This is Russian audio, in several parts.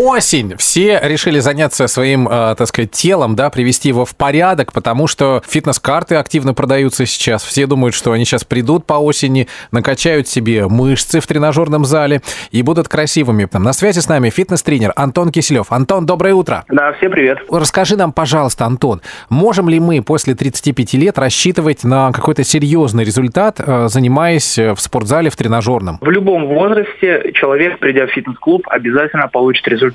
осень. Все решили заняться своим, э, так сказать, телом, да, привести его в порядок, потому что фитнес-карты активно продаются сейчас. Все думают, что они сейчас придут по осени, накачают себе мышцы в тренажерном зале и будут красивыми. На связи с нами фитнес-тренер Антон Киселев. Антон, доброе утро. Да, всем привет. Расскажи нам, пожалуйста, Антон, можем ли мы после 35 лет рассчитывать на какой-то серьезный результат, э, занимаясь в спортзале в тренажерном? В любом возрасте человек, придя в фитнес-клуб, обязательно получит результат.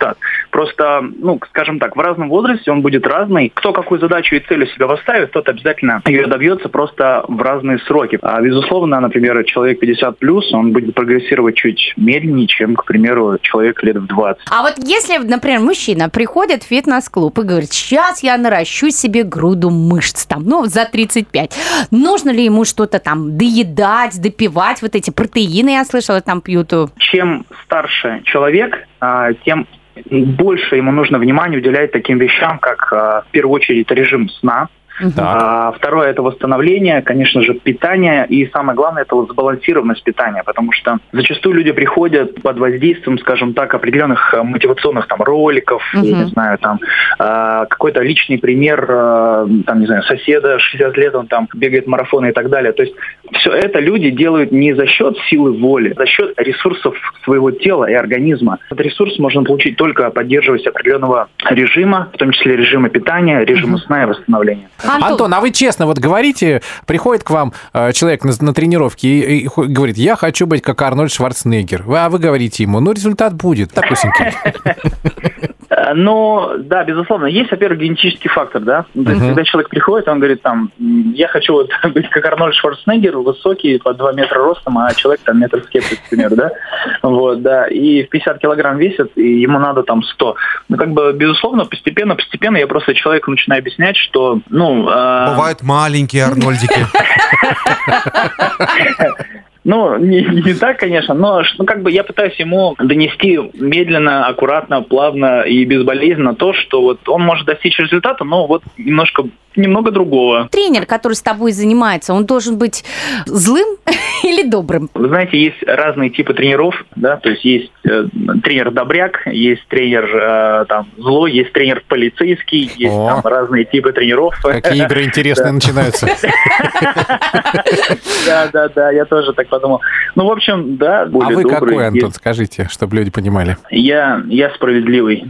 Просто, ну, скажем так, в разном возрасте он будет разный. Кто какую задачу и цель у себя поставит, тот обязательно ее добьется просто в разные сроки. А, безусловно, например, человек 50 плюс, он будет прогрессировать чуть медленнее, чем, к примеру, человек лет в 20. А вот если, например, мужчина приходит в фитнес-клуб и говорит, сейчас я наращу себе груду мышц, там, ну, за 35, нужно ли ему что-то там доедать, допивать, вот эти протеины, я слышала, там пьют? Чем старше человек, а, тем больше ему нужно внимания уделять таким вещам, как а, в первую очередь режим сна, а, второе это восстановление, конечно же, питание. И самое главное это вот сбалансированность питания, потому что зачастую люди приходят под воздействием, скажем так, определенных а, мотивационных там роликов, угу. я не знаю, там а, какой-то личный пример, а, там, не знаю, соседа 60 лет, он там бегает марафоны и так далее. То есть все это люди делают не за счет силы воли, за счет ресурсов своего тела и организма. Этот ресурс можно получить только поддерживаясь определенного режима, в том числе режима питания, режима угу. сна и восстановления. Антон. Антон, а вы честно вот говорите, приходит к вам э, человек на, на тренировке и, и говорит, я хочу быть как Арнольд Шварценеггер. А вы говорите ему, ну результат будет такусенький. Э, но, да, безусловно, есть, во-первых, генетический фактор, да. То есть, когда человек приходит, он говорит, там, я хочу вот быть как Арнольд Шварценеггер, высокий, по 2 метра ростом, а человек там метр с кепкой, к примеру, да. Вот, да, и в 50 килограмм весит, и ему надо там 100. Ну, как бы, безусловно, постепенно, постепенно я просто человеку начинаю объяснять, что, ну... Э... Бывают маленькие Арнольдики. Ну, не, не так, конечно, но ну, как бы я пытаюсь ему донести медленно, аккуратно, плавно и безболезненно то, что вот он может достичь результата, но вот немножко немного другого. Тренер, который с тобой занимается, он должен быть злым или добрым? Вы знаете, есть разные типы тренеров, да, то есть есть э, тренер добряк, есть тренер э, там злой, есть тренер полицейский, есть О, там разные типы тренеров. Какие игры интересные начинаются. Да, да, да, я тоже так подумал. Ну, в общем, да, А вы какой, Антон, скажите, чтобы люди понимали? Я, я справедливый.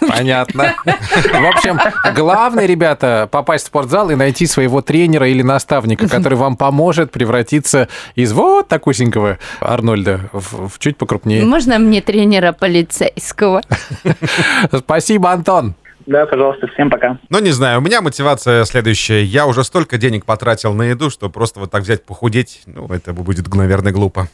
Понятно. В общем, главное, ребята, попасть в спортзал и найти своего тренера или наставника, который вам поможет превратиться из вот такусенького Арнольда в, в чуть покрупнее. Можно мне тренера полицейского? Спасибо, Антон. Да, пожалуйста, всем пока. Ну, не знаю, у меня мотивация следующая. Я уже столько денег потратил на еду, что просто вот так взять похудеть, ну, это будет, наверное, глупо.